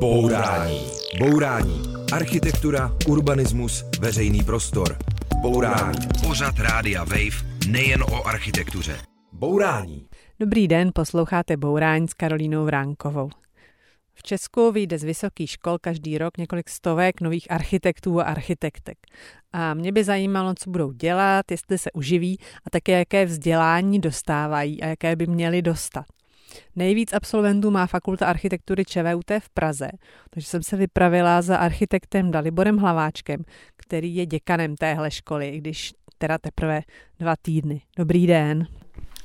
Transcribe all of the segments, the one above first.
Bourání. Bourání. Architektura, urbanismus, veřejný prostor. Bourání. Pořad Rádia Wave nejen o architektuře. Bourání. Dobrý den, posloucháte Bourání s Karolínou Vránkovou. V Česku vyjde z vysokých škol každý rok několik stovek nových architektů a architektek. A mě by zajímalo, co budou dělat, jestli se uživí a také jaké vzdělání dostávají a jaké by měli dostat. Nejvíc absolventů má Fakulta architektury ČVUT v Praze, takže jsem se vypravila za architektem Daliborem Hlaváčkem, který je děkanem téhle školy, když teda teprve dva týdny. Dobrý den.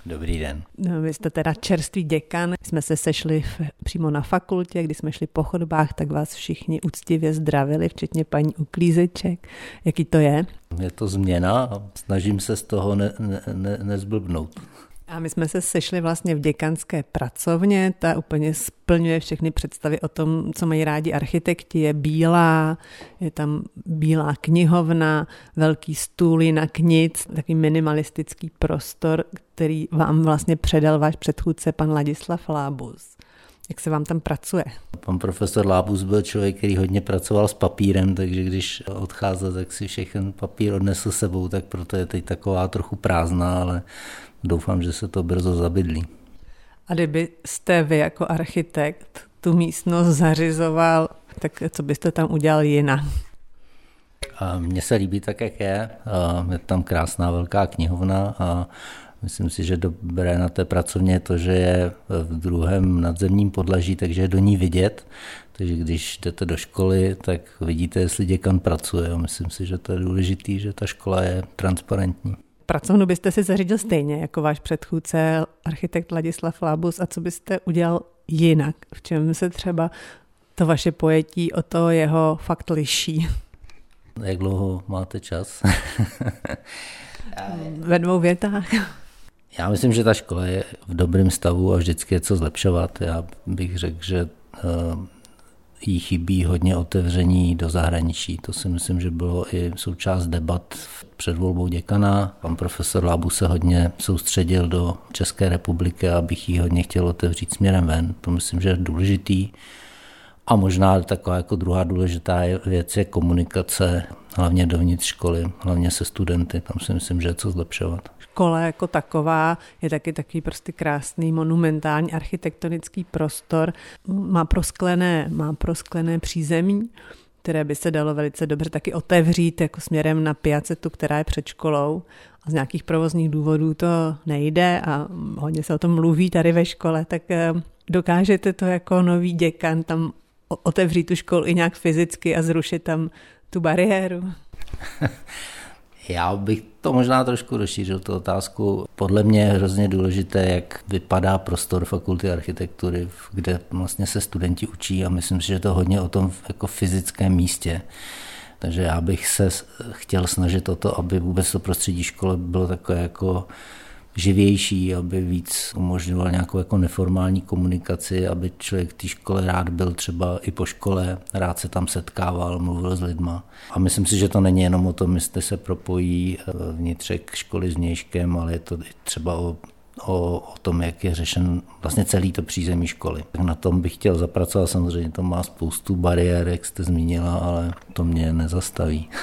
Dobrý den. No, vy jste teda čerstvý děkan. Jsme se sešli v, přímo na fakultě, kdy jsme šli po chodbách, tak vás všichni úctivě zdravili, včetně paní uklízeček. Jaký to je? Je to změna a snažím se z toho ne, ne, ne, nezblbnout. A my jsme se sešli vlastně v děkanské pracovně, ta úplně splňuje všechny představy o tom, co mají rádi architekti. Je bílá, je tam bílá knihovna, velký stůl na knic, takový minimalistický prostor, který vám vlastně předal váš předchůdce pan Ladislav Lábus. Jak se vám tam pracuje? Pan profesor Lábus byl člověk, který hodně pracoval s papírem, takže když odcházel, tak si všechny papír odnesl sebou, tak proto je teď taková trochu prázdná, ale doufám, že se to brzo zabydlí. A kdybyste vy jako architekt tu místnost zařizoval, tak co byste tam udělal jinak? Mně se líbí tak, jak je. Je tam krásná velká knihovna a myslím si, že dobré na té pracovně je to, že je v druhém nadzemním podlaží, takže je do ní vidět. Takže když jdete do školy, tak vidíte, jestli děkan pracuje. myslím si, že to je důležité, že ta škola je transparentní. Pracovnu byste si zařídil stejně jako váš předchůdce, architekt Ladislav Labus, a co byste udělal jinak? V čem se třeba to vaše pojetí o to jeho fakt liší? Jak dlouho máte čas? Ve dvou větách. Já myslím, že ta škola je v dobrém stavu a vždycky je co zlepšovat. Já bych řekl, že eh, jí chybí hodně otevření do zahraničí. To si myslím, že bylo i součást debat před volbou děkana. Pan profesor Lábu se hodně soustředil do České republiky a bych ji hodně chtěl otevřít směrem ven. To myslím, že je důležitý. A možná taková jako druhá důležitá věc je komunikace, hlavně dovnitř školy, hlavně se studenty. Tam si myslím, že je co zlepšovat. Škola jako taková je taky takový prostě krásný monumentální architektonický prostor. Má prosklené, má prosklené přízemí, které by se dalo velice dobře taky otevřít jako směrem na piacetu, která je před školou. A z nějakých provozních důvodů to nejde a hodně se o tom mluví tady ve škole, tak eh, dokážete to jako nový děkan tam otevřít tu školu i nějak fyzicky a zrušit tam tu bariéru? Já bych to možná trošku rozšířil, tu otázku. Podle mě je hrozně důležité, jak vypadá prostor fakulty architektury, kde vlastně se studenti učí a myslím si, že to hodně o tom jako fyzickém místě. Takže já bych se chtěl snažit o to, aby vůbec to prostředí školy bylo takové jako živější, aby víc umožňoval nějakou jako neformální komunikaci, aby člověk v té škole rád byl třeba i po škole, rád se tam setkával, mluvil s lidma. A myslím si, že to není jenom o tom, jestli se propojí eh, vnitřek školy s nějškem, ale je to třeba o o, o tom, jak je řešen vlastně celý to přízemí školy. Na tom bych chtěl zapracovat, samozřejmě to má spoustu bariér, jak jste zmínila, ale to mě nezastaví.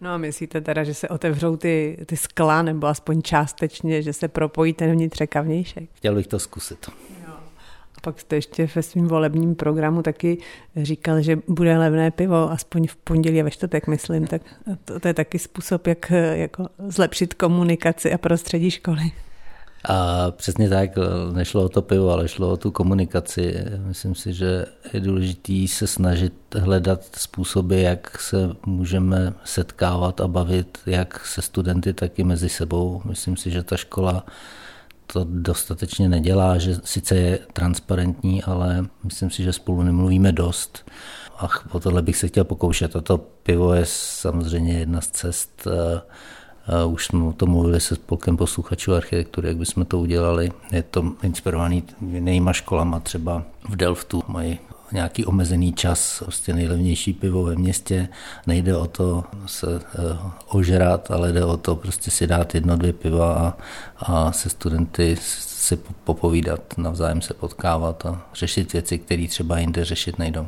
No a myslíte teda, že se otevřou ty, ty skla, nebo aspoň částečně, že se propojí ten vnitřek a vnějšek? Chtěl bych to zkusit. A pak jste ještě ve svém volebním programu taky říkal, že bude levné pivo, aspoň v pondělí a ve čtvrtek, myslím, tak to, to je taky způsob, jak jako zlepšit komunikaci a prostředí školy. A přesně tak, nešlo o to pivo, ale šlo o tu komunikaci. Myslím si, že je důležité se snažit hledat způsoby, jak se můžeme setkávat a bavit jak se studenty, tak i mezi sebou. Myslím si, že ta škola to dostatečně nedělá, že sice je transparentní, ale myslím si, že spolu nemluvíme dost. A o tohle bych se chtěl pokoušet. A to pivo je samozřejmě jedna z cest, už jsme o tom mluvili se spolkem posluchačů architektury, jak bychom to udělali. Je to inspirovaný jinýma školama, třeba v Delftu mají nějaký omezený čas, prostě nejlevnější pivo ve městě. Nejde o to se eh, ožrat, ale jde o to prostě si dát jedno, dvě piva a, a se studenty si popovídat, navzájem se potkávat a řešit věci, které třeba jinde řešit nejdou.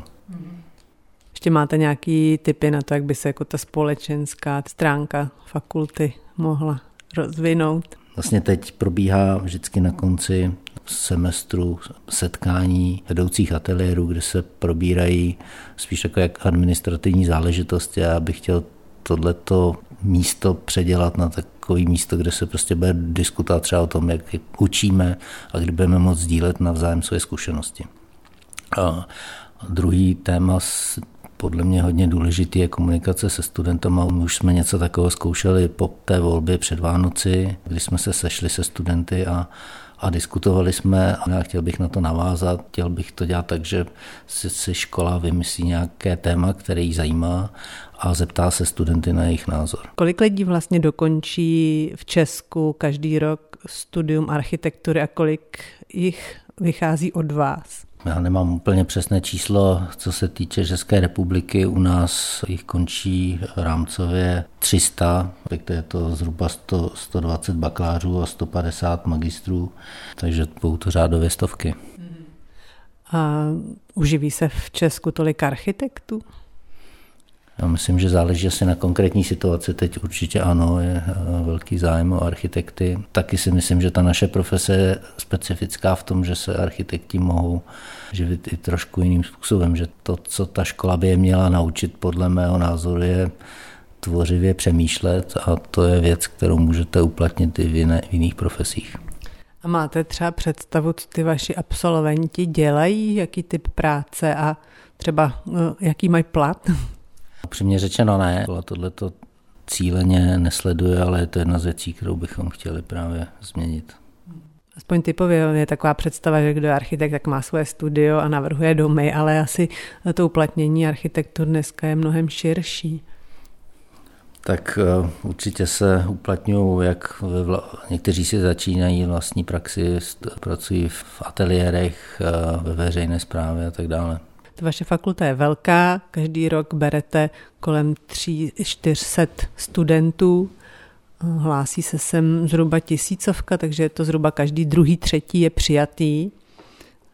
Ještě máte nějaký typy na to, jak by se jako ta společenská stránka fakulty mohla rozvinout? Vlastně teď probíhá vždycky na konci semestru setkání vedoucích ateliérů, kde se probírají spíš jako jak administrativní záležitosti. Já bych chtěl tohleto místo předělat na takový místo, kde se prostě bude diskutovat třeba o tom, jak učíme a kdy budeme moct sdílet navzájem své zkušenosti. A druhý téma podle mě hodně důležitý je komunikace se studentama. Už jsme něco takového zkoušeli po té volbě před Vánoci, kdy jsme se sešli se studenty a a diskutovali jsme a já chtěl bych na to navázat, chtěl bych to dělat tak, že si, si škola vymyslí nějaké téma, které jí zajímá a zeptá se studenty na jejich názor. Kolik lidí vlastně dokončí v Česku každý rok studium architektury a kolik jich vychází od vás? Já nemám úplně přesné číslo, co se týče České republiky. U nás jich končí rámcově 300, to je to zhruba 100, 120 bakalářů a 150 magistrů, takže budou to řádově stovky. A uživí se v Česku tolik architektů? Já myslím, že záleží asi na konkrétní situaci. Teď určitě ano, je eh, velký zájem o architekty. Taky si myslím, že ta naše profese je specifická v tom, že se architekti mohou živit i trošku jiným způsobem, že to, co ta škola by je měla naučit, podle mého názoru, je tvořivě přemýšlet a to je věc, kterou můžete uplatnit i v, jiné, v jiných profesích. A máte třeba představu, co ty vaši absolventi dělají, jaký typ práce a třeba eh, jaký mají plat? Upřímně řečeno ne, tohle to cíleně nesleduje, ale je to jedna z věcí, kterou bychom chtěli právě změnit. Aspoň typově je taková představa, že kdo je architekt, tak má svoje studio a navrhuje domy, ale asi to uplatnění architektur dneska je mnohem širší. Tak uh, určitě se uplatňují, jak ve vla... někteří si začínají vlastní praxi, pracují v ateliérech, uh, ve veřejné správě a tak dále. Vaše fakulta je velká, každý rok berete kolem 300-400 studentů, hlásí se sem zhruba tisícovka, takže je to zhruba každý druhý, třetí je přijatý.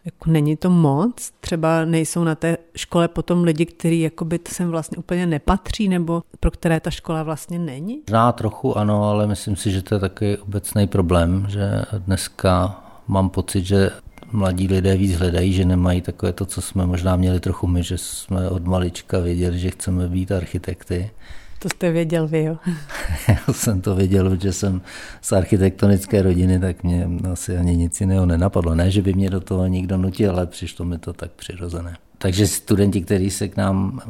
Jako není to moc, třeba nejsou na té škole potom lidi, kteří sem vlastně úplně nepatří, nebo pro které ta škola vlastně není? Zná trochu ano, ale myslím si, že to je takový obecný problém, že dneska mám pocit, že mladí lidé víc hledají, že nemají takové to, co jsme možná měli trochu my, že jsme od malička věděli, že chceme být architekty. To jste věděl vy, jo? Já jsem to věděl, protože jsem z architektonické rodiny, tak mě asi ani nic jiného nenapadlo. Ne, že by mě do toho nikdo nutil, ale přišlo mi to tak přirozené. Takže studenti, kteří se k nám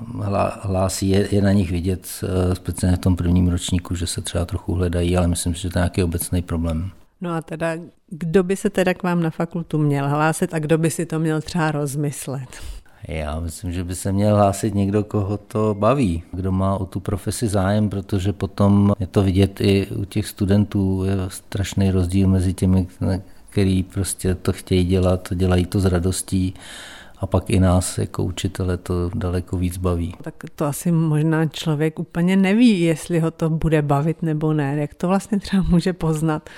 hlásí, je, je na nich vidět, eh, speciálně v tom prvním ročníku, že se třeba trochu hledají, ale myslím si, že to je nějaký obecný problém. No a teda, kdo by se teda k vám na fakultu měl hlásit a kdo by si to měl třeba rozmyslet? Já myslím, že by se měl hlásit někdo, koho to baví, kdo má o tu profesi zájem, protože potom je to vidět i u těch studentů, je strašný rozdíl mezi těmi, který prostě to chtějí dělat, dělají to s radostí a pak i nás jako učitele to daleko víc baví. Tak to asi možná člověk úplně neví, jestli ho to bude bavit nebo ne. Jak to vlastně třeba může poznat?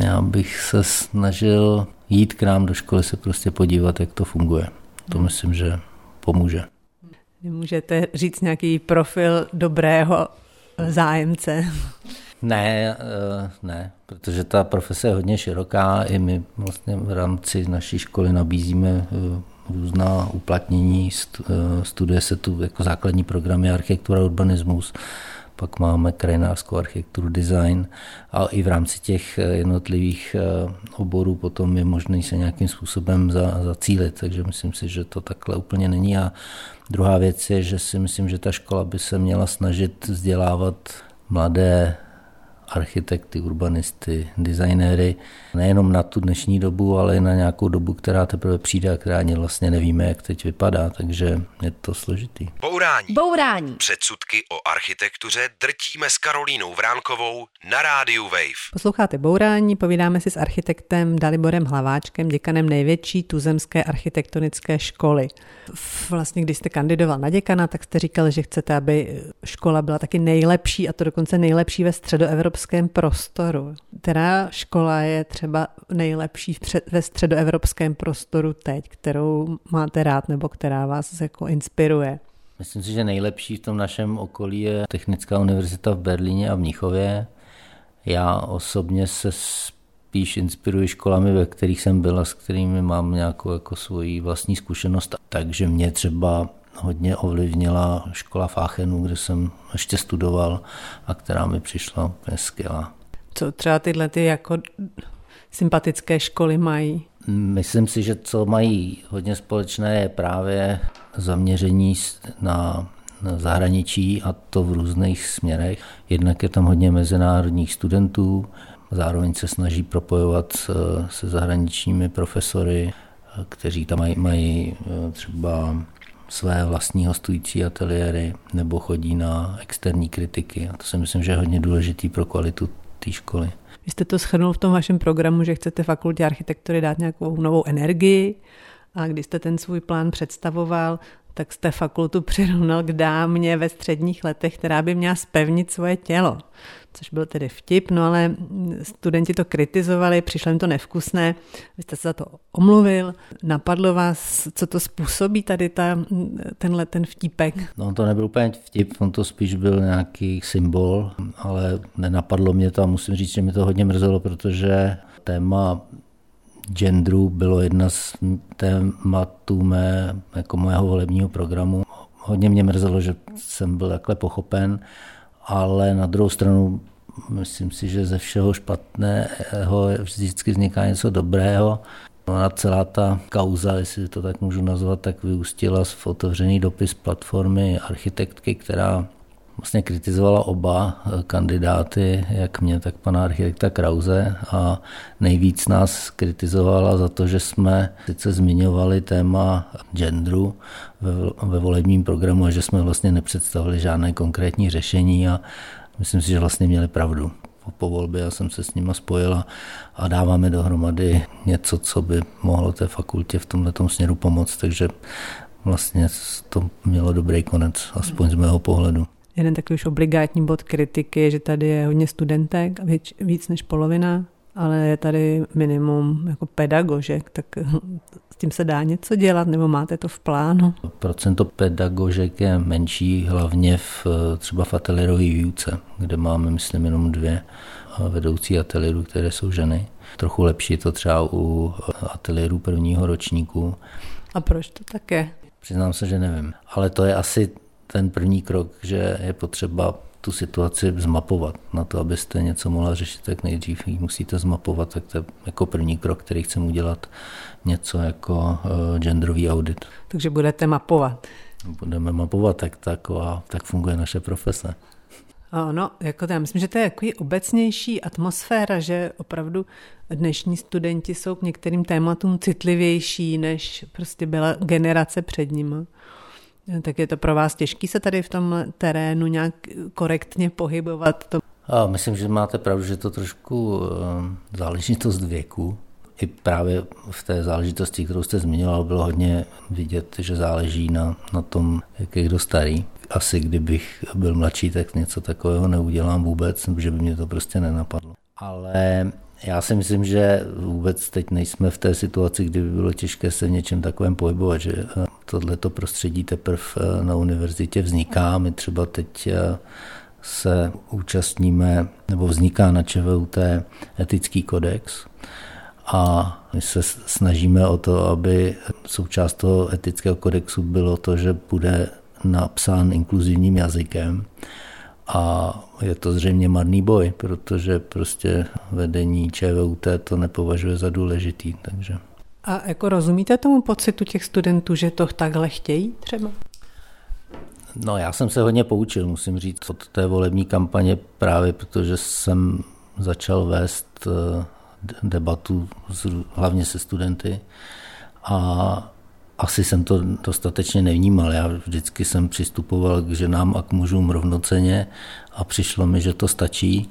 Já bych se snažil jít k nám do školy se prostě podívat, jak to funguje. To myslím, že pomůže. Můžete říct nějaký profil dobrého zájemce? Ne, eh, ne, protože ta profese je hodně široká. I my vlastně v rámci naší školy nabízíme eh, různá uplatnění. Eh, studuje se tu jako základní programy architektura, urbanismus, pak máme krajinářskou architekturu, design a i v rámci těch eh, jednotlivých eh, oborů potom je možné se nějakým způsobem za, zacílit, takže myslím si, že to takhle úplně není. A druhá věc je, že si myslím, že ta škola by se měla snažit vzdělávat mladé architekty, urbanisty, designéry, nejenom na tu dnešní dobu, ale i na nějakou dobu, která teprve přijde a která ani vlastně nevíme, jak teď vypadá, takže je to složitý. Bourání. Bourání. Předsudky o architektuře drtíme s Karolínou Vránkovou na rádiu Wave. Posloucháte Bourání, povídáme si s architektem Daliborem Hlaváčkem, děkanem největší tuzemské architektonické školy. Vlastně, když jste kandidoval na děkana, tak jste říkal, že chcete, aby škola byla taky nejlepší a to dokonce nejlepší ve středoevropské středoevropském prostoru. Která škola je třeba nejlepší ve středoevropském prostoru teď, kterou máte rád nebo která vás jako inspiruje? Myslím si, že nejlepší v tom našem okolí je Technická univerzita v Berlíně a v Mnichově. Já osobně se spíš inspiruji školami, ve kterých jsem byl a s kterými mám nějakou jako svoji vlastní zkušenost. Takže mě třeba hodně ovlivnila škola v Aachenu, kde jsem ještě studoval a která mi přišla úplně skvělá. Co třeba tyhle ty jako sympatické školy mají? Myslím si, že co mají hodně společné je právě zaměření na zahraničí a to v různých směrech. Jednak je tam hodně mezinárodních studentů, zároveň se snaží propojovat se zahraničními profesory, kteří tam mají, mají e, třeba své vlastní hostující ateliéry nebo chodí na externí kritiky. A to si myslím, že je hodně důležitý pro kvalitu té školy. Vy jste to shrnul v tom vašem programu, že chcete fakultě architektury dát nějakou novou energii a když jste ten svůj plán představoval, tak jste fakultu přirovnal k dámě ve středních letech, která by měla spevnit svoje tělo. Což byl tedy vtip, no ale studenti to kritizovali, přišlo jim to nevkusné, vy jste se za to omluvil. Napadlo vás, co to způsobí tady ta, tenhle ten vtipek? No to nebyl úplně vtip, on to spíš byl nějaký symbol, ale nenapadlo mě to a musím říct, že mi to hodně mrzelo, protože téma genderu bylo jedna z tématů mé, jako mého volebního programu. Hodně mě mrzelo, že jsem byl takhle pochopen, ale na druhou stranu myslím si, že ze všeho špatného vždycky vzniká něco dobrého. Ona celá ta kauza, jestli to tak můžu nazvat, tak vyústila v otevřený dopis platformy architektky, která vlastně kritizovala oba eh, kandidáty, jak mě, tak pana architekta Krause a nejvíc nás kritizovala za to, že jsme sice zmiňovali téma genderu ve, ve volebním programu a že jsme vlastně nepředstavili žádné konkrétní řešení a myslím si, že vlastně měli pravdu. Po, po volbě já jsem se s nima spojila a dáváme dohromady něco, co by mohlo té fakultě v tomto směru pomoct, takže vlastně to mělo dobrý konec, aspoň z mého pohledu. Jeden takový už obligátní bod kritiky je, že tady je hodně studentek, víc, víc než polovina, ale je tady minimum jako pedagožek, tak s tím se dá něco dělat, nebo máte to v plánu? Procento pedagožek je menší, hlavně v, třeba v ateliérové výuce, kde máme, myslím, jenom dvě vedoucí ateliérů, které jsou ženy. Trochu lepší je to třeba u ateliérů prvního ročníku. A proč to také? Přiznám se, že nevím. Ale to je asi ten první krok, že je potřeba tu situaci zmapovat. Na to, abyste něco mohla řešit, tak nejdřív ji musíte zmapovat, tak to je jako první krok, který chcem udělat něco jako uh, genderový audit. Takže budete mapovat. Budeme mapovat, tak, tak, a tak funguje naše profese. No, jako to, já myslím, že to je takový obecnější atmosféra, že opravdu dnešní studenti jsou k některým tématům citlivější, než prostě byla generace před nimi. Tak je to pro vás těžký se tady v tom terénu nějak korektně pohybovat? To... A myslím, že máte pravdu, že to trošku eh, záležitost věku. I právě v té záležitosti, kterou jste zmiňoval, bylo hodně vidět, že záleží na, na tom, jak je kdo starý. Asi kdybych byl mladší, tak něco takového neudělám vůbec, že by mě to prostě nenapadlo. Ale já si myslím, že vůbec teď nejsme v té situaci, kdy by bylo těžké se v něčem takovém pohybovat, že eh, tohleto prostředí teprve eh, na univerzitě vzniká. My třeba teď eh, se účastníme, nebo vzniká na ČVUT etický kodex a my se snažíme o to, aby součást toho etického kodexu bylo to, že bude napsán inkluzivním jazykem a je to zřejmě marný boj, protože prostě vedení ČVUT to nepovažuje za důležitý. Takže. A jako rozumíte tomu pocitu těch studentů, že to takhle chtějí třeba? No já jsem se hodně poučil, musím říct, od té volební kampaně právě protože jsem začal vést eh, debatu hlavně se studenty a asi jsem to dostatečně nevnímal. Já vždycky jsem přistupoval k ženám a k mužům rovnoceně a přišlo mi, že to stačí,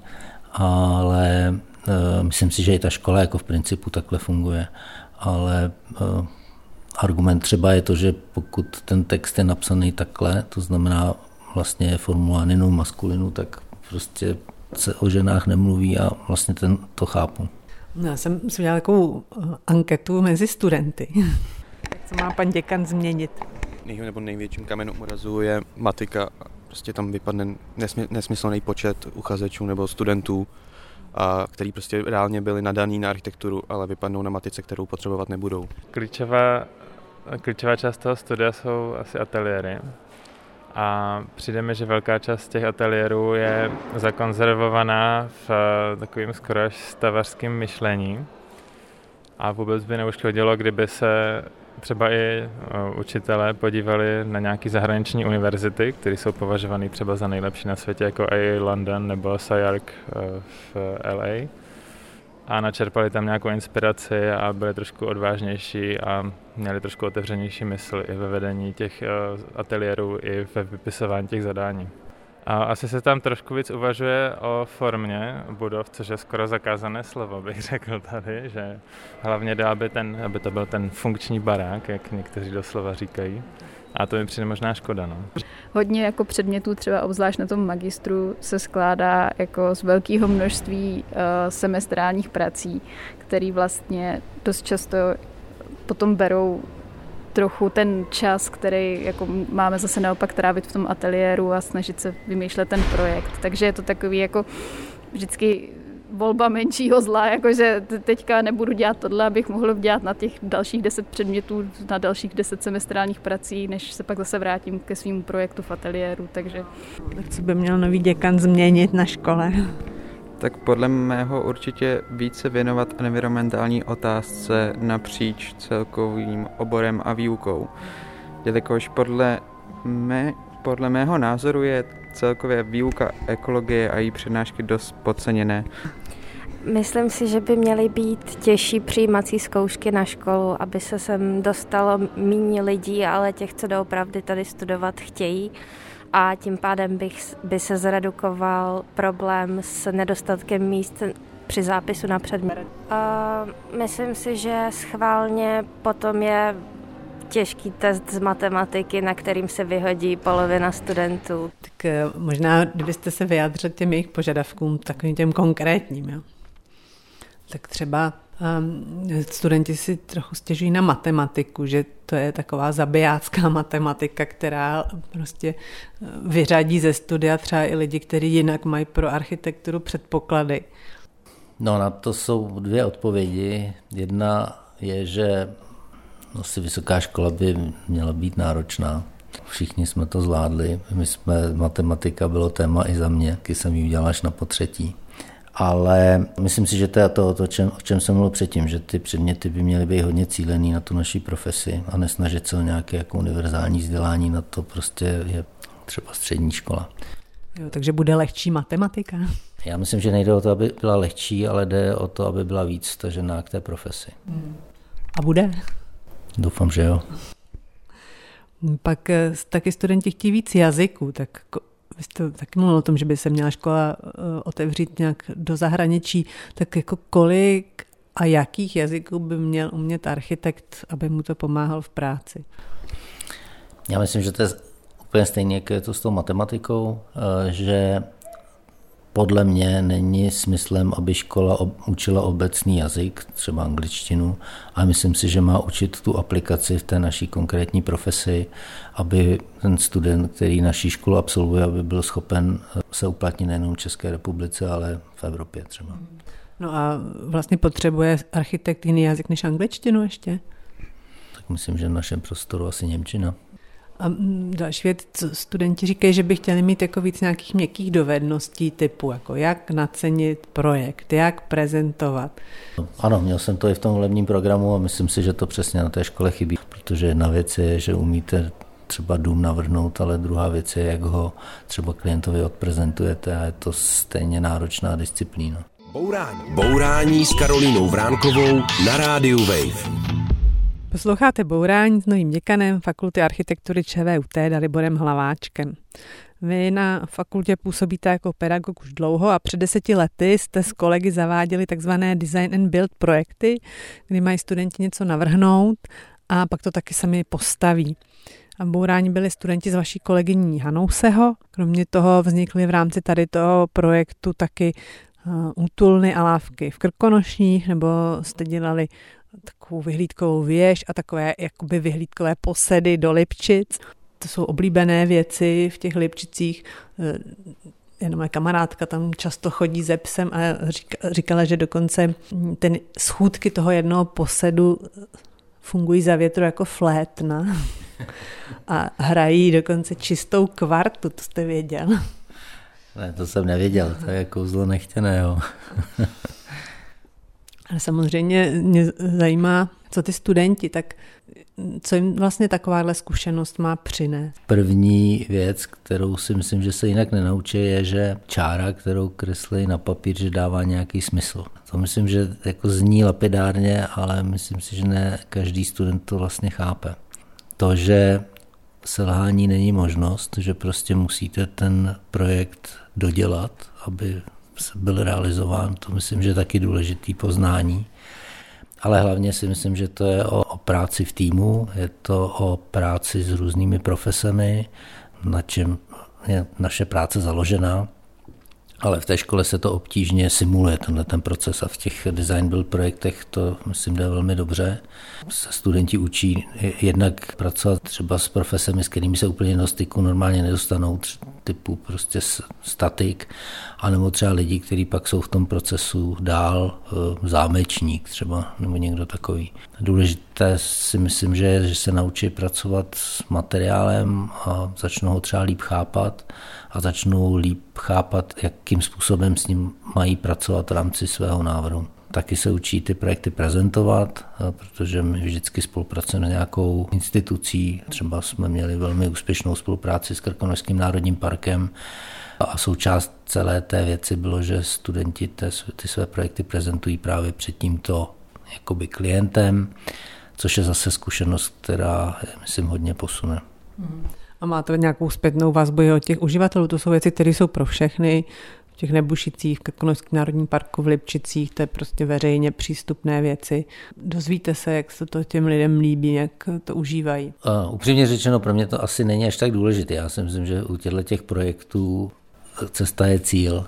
ale e, myslím si, že i ta škola jako v principu takhle funguje. Ale e, argument třeba je to, že pokud ten text je napsaný takhle, to znamená vlastně je formulován jenom maskulinu, tak prostě se o ženách nemluví a vlastně ten to chápu. Já jsem si udělala takovou anketu mezi studenty. Co má pan děkan změnit? nej, nebo největším kamenem úrazu je matika. Prostě tam vypadne nesmy, nesmyslný počet uchazečů nebo studentů, a který prostě reálně byli nadaný na architekturu, ale vypadnou na matice, kterou potřebovat nebudou. Klíčová, klíčová část toho studia jsou asi ateliéry. A přijde mi, že velká část těch ateliérů je zakonzervovaná v takovým skoro až stavařským myšlení. A vůbec by neuškodilo, kdyby se třeba i učitelé podívali na nějaké zahraniční univerzity, které jsou považované třeba za nejlepší na světě, jako AA London nebo SciArc v LA a načerpali tam nějakou inspiraci a byli trošku odvážnější a měli trošku otevřenější mysl i ve vedení těch ateliérů, i ve vypisování těch zadání. A asi se tam trošku víc uvažuje o formě budov, což je skoro zakázané slovo, bych řekl tady, že hlavně jde, aby, ten, aby to byl ten funkční barák, jak někteří doslova říkají. A to mi přijde možná škoda. No. Hodně jako předmětů, třeba obzvlášť na tom magistru, se skládá jako z velkého množství uh, semestrálních prací, který vlastně dost často potom berou trochu ten čas, který jako máme zase naopak trávit v tom ateliéru a snažit se vymýšlet ten projekt. Takže je to takový jako vždycky volba menšího zla, jakože teďka nebudu dělat tohle, abych mohl dělat na těch dalších deset předmětů, na dalších deset semestrálních prací, než se pak zase vrátím ke svým projektu v ateliéru, takže... Tak co by měl nový děkan změnit na škole? Tak podle mého určitě více věnovat environmentální otázce napříč celkovým oborem a výukou. Jelikož podle, mé, podle mého názoru je celkově výuka ekologie a její přednášky dost podceněné. Myslím si, že by měly být těžší přijímací zkoušky na školu, aby se sem dostalo méně lidí, ale těch, co doopravdy tady studovat chtějí a tím pádem bych, by se zredukoval problém s nedostatkem míst při zápisu na předmět. Uh, myslím si, že schválně potom je těžký test z matematiky, na kterým se vyhodí polovina studentů. Tak eh, možná, kdybyste se vyjádřili těm jejich požadavkům, takovým těm konkrétním, jo? tak třeba studenti si trochu stěžují na matematiku, že to je taková zabijácká matematika, která prostě eh, vyřadí ze studia třeba i lidi, kteří jinak mají pro architekturu předpoklady. No na to jsou dvě odpovědi. Jedna je, že no, si vysoká škola by měla být náročná. Všichni jsme to zvládli. My jsme, matematika bylo téma i za mě, když jsem ji udělal až na potřetí ale myslím si, že to je to, to čem, o čem jsem mluvil předtím, že ty předměty by měly být hodně cílený na tu naší profesi a nesnažit se o nějaké jako univerzální vzdělání, na to prostě je třeba střední škola. Jo, takže bude lehčí matematika? Já myslím, že nejde o to, aby byla lehčí, ale jde o to, aby byla víc stažená k té profesi. A bude? Doufám, že jo. Pak eh, taky studenti chtějí víc jazyků, tak vy jste taky mluvil o tom, že by se měla škola eh, otevřít nějak do zahraničí, tak jako kolik a jakých jazyků by měl umět architekt, aby mu to pomáhal v práci? Já myslím, že to je úplně stejně, jak je to s tou matematikou, eh, že podle mě není smyslem, aby škola učila obecný jazyk, třeba angličtinu, a myslím si, že má učit tu aplikaci v té naší konkrétní profesi, aby ten student, který naší školu absolvuje, aby byl schopen se uplatnit nejenom v České republice, ale v Evropě třeba. No a vlastně potřebuje architekt jiný jazyk než angličtinu ještě? Tak myslím, že v našem prostoru asi Němčina. A mm, další věc, studenti říkají, že by chtěli mít jako víc nějakých měkkých dovedností typu, jako jak nacenit projekt, jak prezentovat. Ano, měl jsem to i v tom volebním programu a myslím si, že to přesně na té škole chybí, protože jedna věc je, že umíte třeba dům navrhnout, ale druhá věc je, jak ho třeba klientovi odprezentujete a je to stejně náročná disciplína. Bourání. Bourání s Karolínou Vránkovou na rádiu Wave. Posloucháte Bourání s novým děkanem Fakulty architektury ČVUT Daliborem Hlaváčkem. Vy na fakultě působíte jako pedagog už dlouho a před deseti lety jste s kolegy zaváděli takzvané design and build projekty, kdy mají studenti něco navrhnout a pak to taky sami postaví. A bourání byli studenti z vaší kolegyní Hanouseho. Kromě toho vznikly v rámci tady toho projektu taky útulny a lávky v Krkonošních, nebo jste dělali takovou vyhlídkovou věž a takové jakoby vyhlídkové posedy do Lipčic. To jsou oblíbené věci v těch Lipčicích. Eh, jenom moje kamarádka tam často chodí ze psem a říkala, že dokonce ten schůdky toho jednoho posedu fungují za větru jako flétna a hrají dokonce čistou kvartu, to jste věděl. Ne, to jsem nevěděl, to je kouzlo nechtěného. Ale samozřejmě mě zajímá, co ty studenti, tak co jim vlastně takováhle zkušenost má přinést? První věc, kterou si myslím, že se jinak nenaučí, je, že čára, kterou kreslí na papír, že dává nějaký smysl. To myslím, že jako zní lapidárně, ale myslím si, že ne každý student to vlastně chápe. To, že selhání není možnost, že prostě musíte ten projekt dodělat, aby byl realizován, to myslím, že je taky důležitý poznání. Ale hlavně si myslím, že to je o, o práci v týmu, je to o práci s různými profesemi, na čem je naše práce založená ale v té škole se to obtížně simuluje, tenhle ten proces a v těch design build projektech to, myslím, jde velmi dobře. Se studenti učí jednak pracovat třeba s profesemi, s kterými se úplně do styku normálně nedostanou, typu prostě statik, anebo třeba lidi, kteří pak jsou v tom procesu dál, e, zámečník třeba, nebo někdo takový. Důležité si myslím, že že se naučí pracovat s materiálem a začnou ho třeba líp chápat a začnou líp chápat, jakým způsobem s ním mají pracovat v rámci svého návrhu. Taky se učí ty projekty prezentovat, protože my vždycky spolupracujeme s nějakou institucí. Třeba jsme měli velmi úspěšnou spolupráci s Krkonožským národním parkem a součást celé té věci bylo, že studenti ty své projekty prezentují právě před tímto jakoby klientem, což je zase zkušenost, která, myslím, hodně posune. A má to nějakou zpětnou vazbu od těch uživatelů. To jsou věci, které jsou pro všechny. V těch Nebušicích, v Krkonožském národním parku, v Lipčicích, to je prostě veřejně přístupné věci. Dozvíte se, jak se to těm lidem líbí, jak to užívají. A upřímně řečeno, pro mě to asi není až tak důležité. Já si myslím, že u těchto těch projektů cesta je cíl,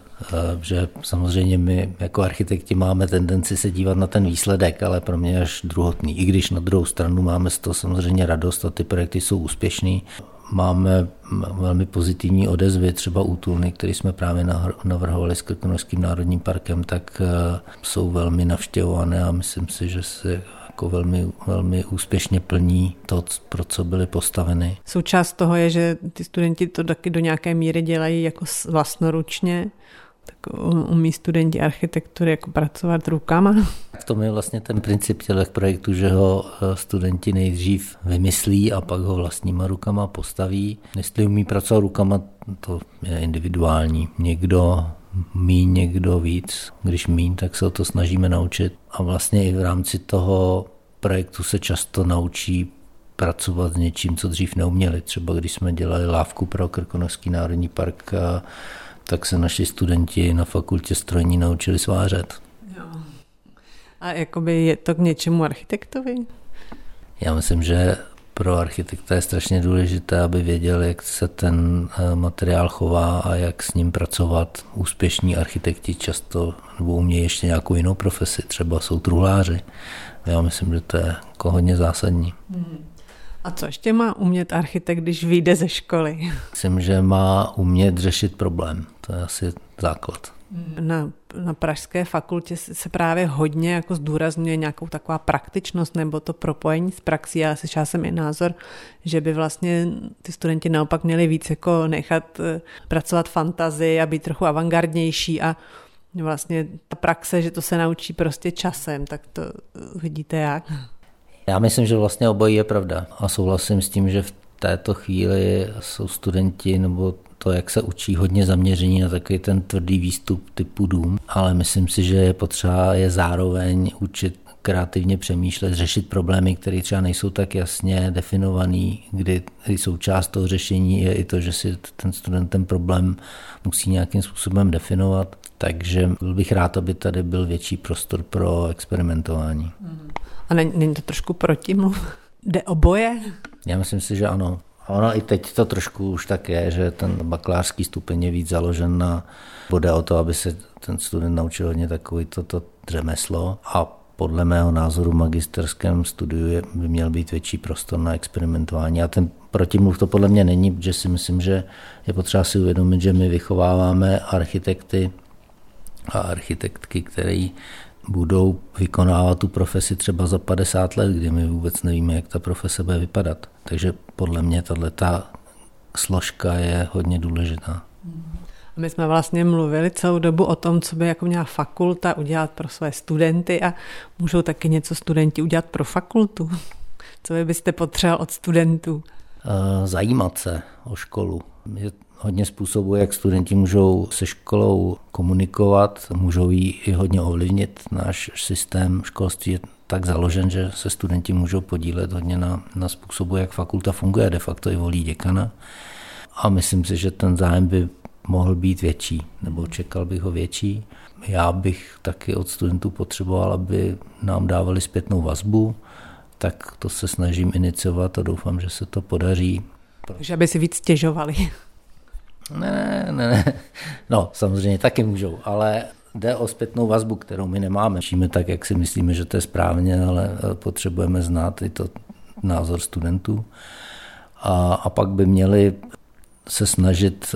že samozřejmě my jako architekti máme tendenci se dívat na ten výsledek, ale pro mě až druhotný. I když na druhou stranu máme z toho samozřejmě radost a ty projekty jsou úspěšný, máme velmi pozitivní odezvy, třeba útulny, které jsme právě navrhovali s Krkonožským národním parkem, tak eh, jsou velmi navštěvované a myslím si, že se jako velmi, velmi úspěšně plní to, pro co byly postaveny. Součást toho je, že ty studenti to taky do nějaké míry dělají jako vlastnoručně, tak umí studenti architektury jako pracovat rukama. V tom je vlastně ten princip těch projektů, že ho eh, studenti nejdřív vymyslí a pak ho vlastníma rukama postaví. Jestli umí pracovat rukama, to je individuální. Někdo míň, někdo víc. Když míň, tak se o to snažíme naučit. A vlastně i v rámci toho projektu se často naučí pracovat s něčím, co dřív neuměli. Třeba když jsme dělali lávku pro Krkonožský národní park, tak se naši studenti na fakultě strojní naučili svářet. Jo. A jakoby je to k něčemu architektovi? Já myslím, že pro architekta je strašně důležité, aby věděl, jak se ten eh, materiál chová a jak s ním pracovat. Úspěšní architekti často nebo umějí ještě nějakou jinou profesi, třeba jsou truhláři. Já myslím, že to je jako hodně zásadní. Hmm. A co ještě má umět architekt, když vyjde ze školy? Myslím, že má umět řešit problém. To je asi základ. Na, na Pražské fakultě se právě hodně jako zdůrazňuje nějakou taková praktičnost nebo to propojení s praxí. Já slyšela jsem i názor, že by vlastně ty studenti naopak měli víc jako nechat eh, pracovat fantazii a být trochu avantgardnější a vlastně ta praxe, že to se naučí prostě časem, tak to vidíte jak? Já myslím, že vlastně obojí je pravda a souhlasím s tím, že v této chvíli jsou studenti nebo to, jak se učí, hodně zaměření na takový ten tvrdý výstup typu dům, ale myslím si, že je potřeba je zároveň učit kreativně přemýšlet, řešit problémy, které třeba nejsou tak jasně definovaný, kdy součást toho řešení je i to, že si ten student ten problém musí nějakým způsobem definovat. Takže byl bych rád, aby tady byl větší prostor pro experimentování. A není to trošku protimluv? Jde oboje? Já myslím si, že ano. Ono i teď to trošku už tak je, že ten bakalářský stupeň je víc založen na, bude o to, aby se ten student naučil hodně takový toto řemeslo a podle mého názoru magisterském studiu by měl být větší prostor na experimentování. A ten protimluv to podle mě není, protože si myslím, že je potřeba si uvědomit, že my vychováváme architekty a architektky, který budou vykonávat tu profesi třeba za 50 let, kdy my vůbec nevíme, jak ta profese bude vypadat. Takže podle mě tato složka je hodně důležitá. My jsme vlastně mluvili celou dobu o tom, co by jako měla fakulta udělat pro své studenty a můžou taky něco studenti udělat pro fakultu. Co vy byste potřeboval od studentů? Eh, zajímat se o školu. Je hodně způsobů, jak studenti můžou se školou komunikovat, můžou ji i hodně ovlivnit. Náš systém školství je tak založen, že se studenti můžou podílet hodně na, na způsobu, jak fakulta funguje, de facto i volí děkana. A myslím si, že ten zájem by mohl být větší, nebo čekal bych ho větší. Já bych taky od studentů potřeboval, aby nám dávali zpětnou vazbu, tak to se snažím iniciovat a doufám, že se to podaří. Takže aby si víc stěžovali. Ne, ne, ne. No, samozřejmě taky můžou, ale jde o zpětnou vazbu, kterou my nemáme. Číme tak, jak si myslíme, že to je správně, ale eh, potřebujeme znát i to názor studentů. A, a pak by měli se snažit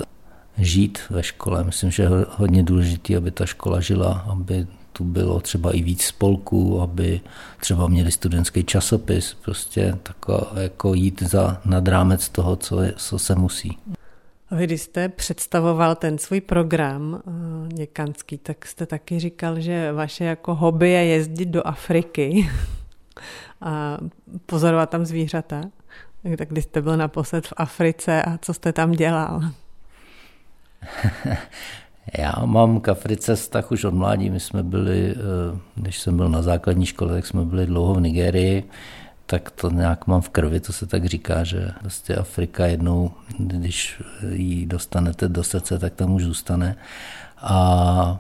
žít ve škole. Myslím, že je hodně důležité, aby ta škola žila, aby tu bylo třeba i víc spolků, aby třeba měli studentský časopis, prostě tako, jako jít za nad rámec toho, co, je, co se musí. Vy, když jste představoval ten svůj program děkanský, tak jste taky říkal, že vaše jako hobby je jezdit do Afriky a pozorovat tam zvířata. Tak když jste byl naposled v Africe a co jste tam dělal? Já mám k Africe vztah už od mládí. My jsme byli, eh, když jsem byl na základní škole, tak jsme byli dlouho v Nigerii, tak to nějak mám v krvi, to se tak říká, že vlastně Afrika jednou, když ji dostanete do srdce, tak tam už zůstane. A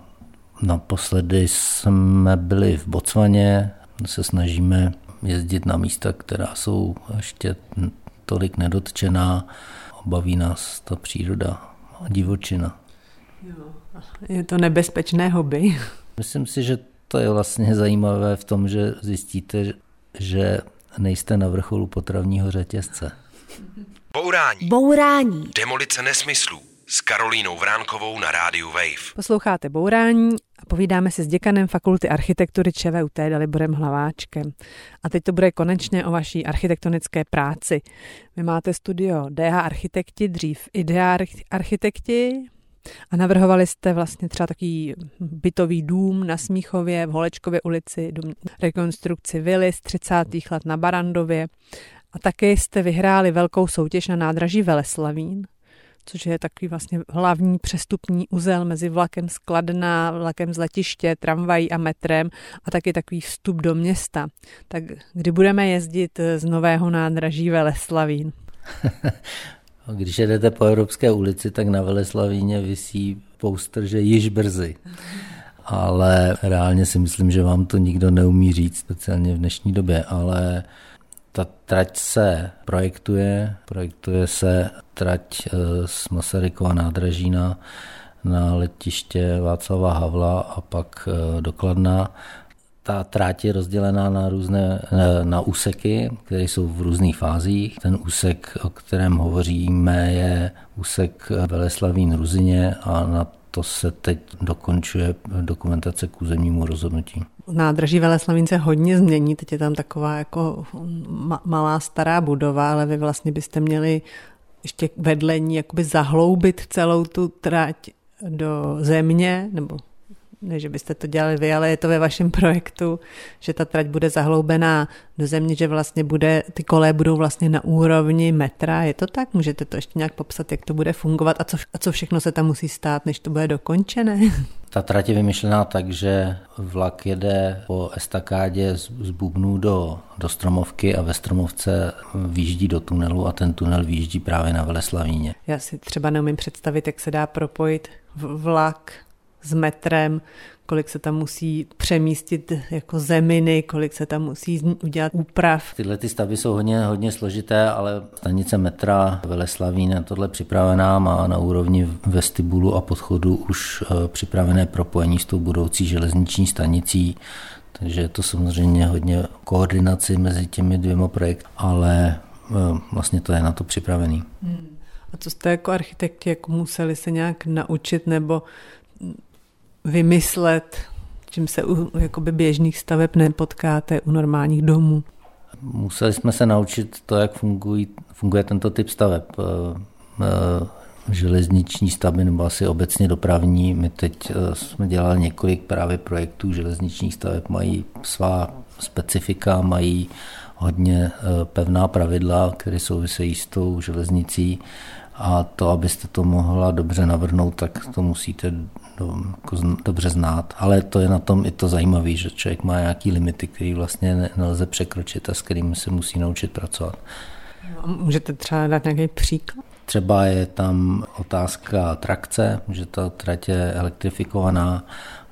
naposledy jsme byli v Botswaně, se snažíme jezdit na místa, která jsou ještě tolik nedotčená. Baví nás ta příroda divočina. Je to nebezpečné hobby? Myslím si, že to je vlastně zajímavé v tom, že zjistíte, že nejste na vrcholu potravního řetězce. Bourání. Bourání. Demolice nesmyslů s Karolínou Vránkovou na rádiu Wave. Posloucháte Bourání a povídáme si s děkanem Fakulty architektury ČVUT Daliborem Hlaváčkem. A teď to bude konečně o vaší architektonické práci. Vy máte studio DH Architekti, dřív IDEA Architekti, a navrhovali jste vlastně třeba takový bytový dům na Smíchově, v Holečkově ulici, dům, rekonstrukci vily z 30. let na Barandově. A také jste vyhráli velkou soutěž na nádraží Veleslavín což je takový vlastně hlavní přestupní uzel mezi vlakem z Kladna, vlakem z letiště, tramvají a metrem a taky takový vstup do města. Tak kdy budeme jezdit z nového nádraží Veleslavín? Když jedete po Evropské ulici, tak na Veleslavíně visí poster, že již brzy. Ale reálně si myslím, že vám to nikdo neumí říct, speciálně v dnešní době, ale ta trať se projektuje, projektuje se trať eh, z Masarykova nádraží na, na letiště Václava Havla a pak eh, do Kladna. Ta tráť je rozdělená na různé na úseky, které jsou v různých fázích. Ten úsek, o kterém hovoříme, je úsek Veleslavín Ruzině a na to se teď dokončuje dokumentace k územnímu rozhodnutí. Nádraží Veleslavín se hodně změní, teď je tam taková jako ma- malá stará budova, ale vy vlastně byste měli ještě vedle ní jakoby zahloubit celou tu trať do země, nebo ne, že byste to dělali vy, ale je to ve vašem projektu, že ta trať bude zahloubená do země, že vlastně bude, ty koleje budou vlastně na úrovni metra. Je to tak? Můžete to ještě nějak popsat, jak to bude fungovat a co, a co všechno se tam musí stát, než to bude dokončené? Ta trať je vymyšlená tak, že vlak jede po estakádě z, z Bubnů do, do Stromovky a ve Stromovce výjíždí do tunelu a ten tunel výjíždí právě na Veleslavíně. Já si třeba neumím představit, jak se dá propojit vlak s metrem, kolik se tam musí přemístit jako zeminy, kolik se tam musí udělat úprav. Tyhle ty stavby jsou hodně, hodně složité, ale stanice metra Veleslavín je tohle připravená, má na úrovni vestibulu a podchodu už eh, připravené propojení s tou budoucí železniční stanicí, Takže je to samozřejmě hodně koordinaci mezi těmi dvěma projekty, ale eh, vlastně to je na to připravený. Hmm. A co jste jako architekti jako museli se nějak naučit nebo vymyslet, čím se u jakoby běžných staveb nepotkáte u normálních domů? Museli jsme se naučit to, jak fungují, funguje tento typ staveb. Eh, eh, železniční stavby nebo asi obecně dopravní. My teď eh, jsme dělali několik právě projektů železničních staveb, mají svá specifika, mají hodně pevná pravidla, které souvisejí s tou železnicí a to, abyste to mohla dobře navrhnout, tak to musíte do, jako dobře znát. Ale to je na tom i to zajímavé, že člověk má nějaký limity, který vlastně nelze překročit a s kterými se musí naučit pracovat. Můžete třeba dát nějaký příklad? Třeba je tam otázka trakce, že ta trať je elektrifikovaná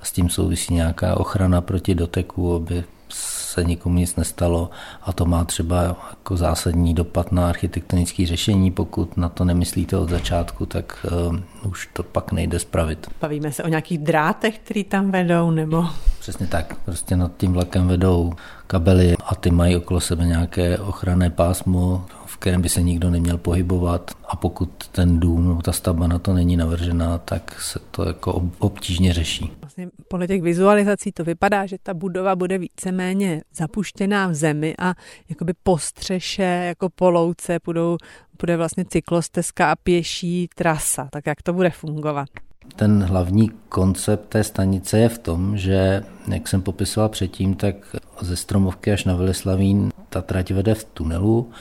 a s tím souvisí nějaká ochrana proti doteku, aby se nikomu nic nestalo a to má třeba jako zásadní dopad na architektonické řešení. Pokud na to nemyslíte od začátku, tak uh, už to pak nejde spravit. Bavíme se o nějakých drátech, které tam vedou, nebo? Přesně tak. Prostě nad tím vlakem vedou kabely a ty mají okolo sebe nějaké ochranné pásmo, kterém by se nikdo neměl pohybovat a pokud ten dům nebo ta stavba na to není navržená, tak se to jako obtížně řeší. Vlastně podle těch vizualizací to vypadá, že ta budova bude víceméně zapuštěná v zemi a jakoby po střeše, jako po louce budou, bude vlastně cyklostezka a pěší trasa. Tak jak to bude fungovat? Ten hlavní koncept té stanice je v tom, že, jak jsem popisoval předtím, tak ze Stromovky až na Veleslavín ta trať vede v tunelu.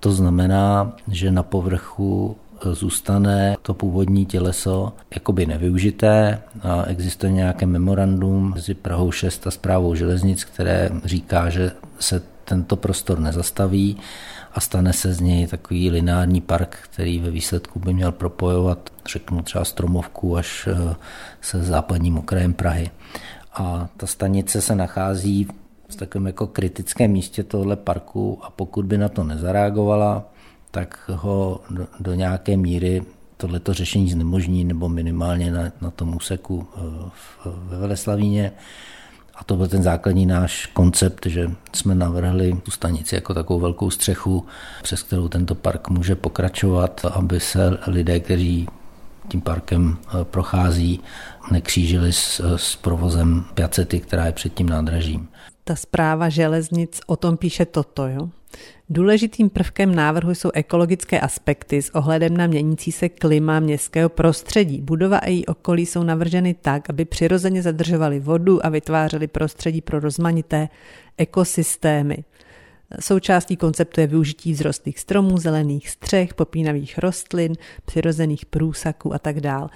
To znamená, že na povrchu zůstane to původní těleso jakoby nevyužité a existuje nějaké memorandum mezi Prahou 6 a zprávou železnic, které říká, že se tento prostor nezastaví a stane se z něj takový lineární park, který ve výsledku by měl propojovat, řeknu třeba Stromovku až eh, se západním okrajem Prahy. A ta stanice se nachází v takovém jako kritickém místě tohle parku a pokud by na to nezareagovala, tak ho do, do nějaké míry tohleto řešení znemožní, nebo minimálně na, na tom úseku eh, ve Veleslavíně. A to byl ten základní náš koncept, že jsme navrhli tu stanici jako takovou velkou střechu, přes kterou tento park může pokračovat, aby se lidé, kteří tím parkem eh, prochází, nekřížili s, s provozem Piacety, která je před tím nádražím. Ta zpráva železnic o tom píše toto, jo? Důležitým prvkem návrhu jsou ekologické aspekty s ohledem na měnící se klima městského prostředí. Budova a její okolí jsou navrženy tak, aby přirozeně zadržovaly vodu a vytvářely prostředí pro rozmanité ekosystémy. Součástí konceptu je využití vzrostlých stromů, zelených střech, popínavých rostlin, přirozených průsaků a tak dále.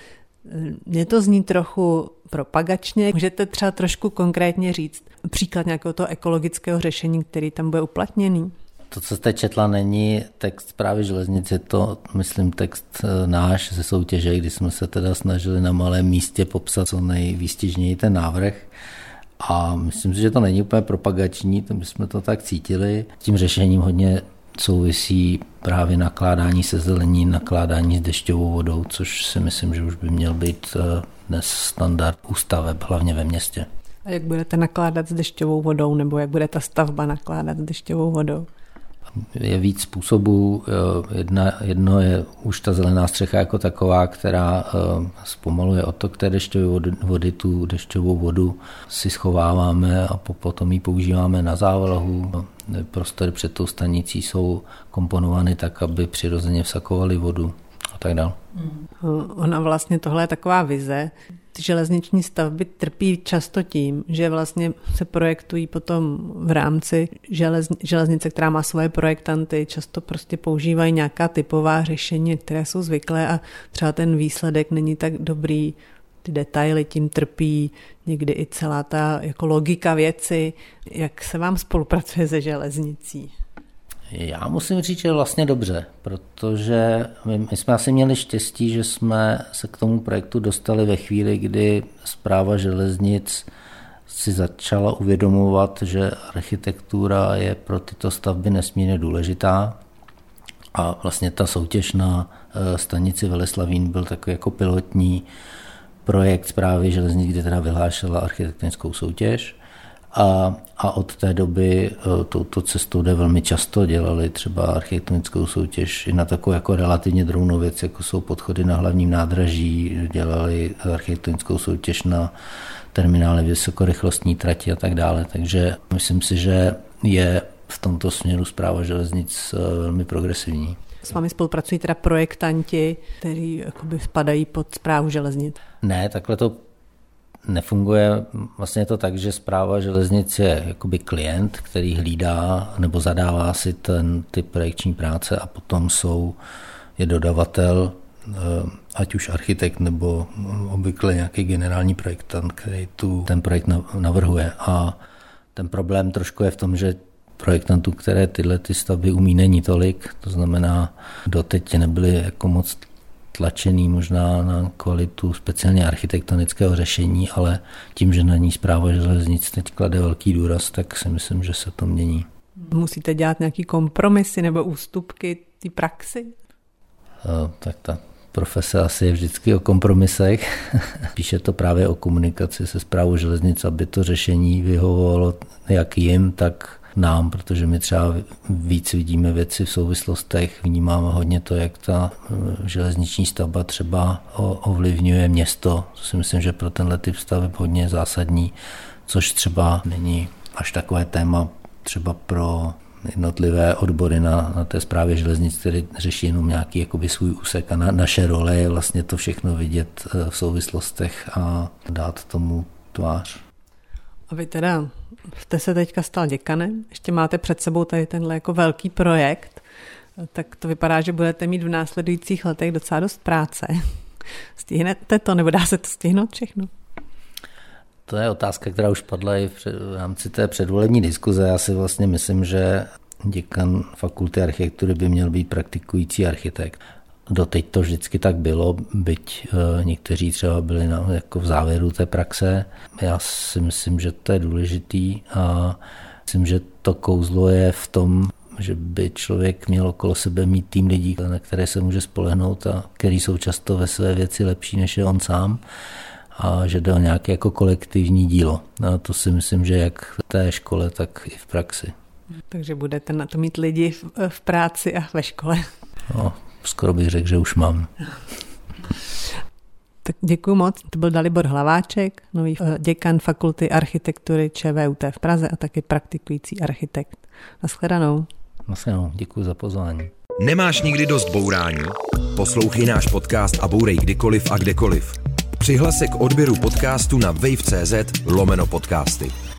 Mně to zní trochu propagačně. Můžete třeba trošku konkrétně říct příklad nějakého toho ekologického řešení, který tam bude uplatněný? To, co jste četla, není text právě železnice, to, myslím, text eh, náš ze soutěže, kdy jsme se teda snažili na malém místě popsat co nejvýstižněji ten návrh. A myslím si, že to není úplně propagační, to bychom to tak cítili. Tím řešením hodně souvisí právě nakládání se zelení, nakládání s dešťovou vodou, což si myslím, že už by měl být eh, dnes standard ústaveb, hlavně ve městě. A jak budete nakládat s dešťovou vodou, nebo jak bude ta stavba nakládat s dešťovou vodou? Je víc způsobů. Eh, jedna, jedno je už ta zelená střecha jako taková, která eh, zpomaluje otok té dešťové vody. Tu dešťovou vodu si schováváme a potom ji používáme na závlahu. Prostory před tou stanicí jsou komponovány tak, aby přirozeně vsakovaly vodu a tak dále. Mm. Ona vlastně tohle je taková vize, železniční stavby trpí často tím, že vlastně se projektují potom v rámci železnice, která má svoje projektanty, často prostě používají nějaká typová řešení, které jsou zvyklé a třeba ten výsledek není tak dobrý, ty detaily tím trpí, někdy i celá ta jako logika věci. Jak se vám spolupracuje se železnicí? Já musím říct, že vlastně dobře, protože my, my jsme asi měli štěstí, že jsme se k tomu projektu dostali ve chvíli, kdy zpráva železnic si začala uvědomovat, že architektura je pro tyto stavby nesmírně důležitá. A vlastně ta soutěž na eh, stanici Veleslavín byl takový jako pilotní projekt zprávy železnic, kde teda vyhlášela architektonickou soutěž A, a od té doby e, touto cestou jde velmi často. Dělali třeba architektonickou soutěž i na takovou jako relativně drobnou věc, jako jsou podchody na hlavním nádraží, dělali architektonickou soutěž na terminály vysokorychlostní trati a tak dále. Takže myslím si, že je v tomto směru zpráva železnic e, velmi progresivní. S vámi spolupracují teda projektanti, kteří jakoby spadají pod zprávu železnic? Ne, takhle to nefunguje. Vlastně to tak, že zpráva železnic je jakoby klient, který hlídá nebo zadává si ten typ projekční práce a potom jsou, je dodavatel, eh, ať už architekt nebo obvykle nějaký generální projektant, který tu ten projekt navrhuje. A ten problém trošku je v tom, že projektantů, které tyhle ty stavby umí, není tolik. To znamená, doteď nebyly jako moc tlačený možná na kvalitu speciálně architektonického řešení, ale tím, že na ní zpráva železnic teď klade velký důraz, tak si myslím, že se to mění. Musíte dělat nějaký kompromisy nebo ústupky té praxi? O, tak ta profese asi je vždycky o kompromisech. Píše to právě o komunikaci se zprávou železnic, aby to řešení vyhovovalo jak jim, tak nám, protože my třeba víc vidíme věci v souvislostech, vnímáme hodně to, jak ta eh, železniční stavba třeba ovlivňuje město. To si myslím, že pro tenhle typ staveb hodně zásadní, což třeba není až takové téma třeba pro jednotlivé odbory na, na té zprávě železnic, které řeší jenom nějaký jakoby svůj úsek a na, naše role je vlastně to všechno vidět eh, v souvislostech a dát tomu tvář. A vy teda jste se teďka stal děkanem, ještě máte před sebou tady tenhle jako velký projekt, tak to vypadá, že budete mít v následujících letech docela dost práce. Stihnete to, nebo dá se to stihnout všechno? To je otázka, která už padla i v rámci té předvolební diskuze. Já si vlastně myslím, že děkan fakulty architektury by měl být praktikující architekt. Doteď to vždycky tak bylo, byť eh, někteří třeba byli na, jako v závěru té praxe. Já si myslím, že to je důležitý a myslím, že to kouzlo je v tom, že by člověk měl okolo sebe mít tým lidí, na které se může spolehnout a který jsou často ve své věci lepší než je on sám a že jde o nějaké jako kolektivní dílo. A to si myslím, že jak v té škole, tak i v praxi. Takže budete na to mít lidi v, v práci a ve škole. No, skoro bych řekl, že už mám. Tak děkuji moc. To byl Dalibor Hlaváček, nový eh, děkan Fakulty architektury ČVUT v Praze a taky praktikující architekt. Naschledanou. Naschledanou, děkuji za pozvání. Nemáš nikdy dost bourání? Poslouchej náš podcast a bourej kdykoliv a kdekoliv. Přihlas se k odběru podcastu na wave.cz lomeno podcasty.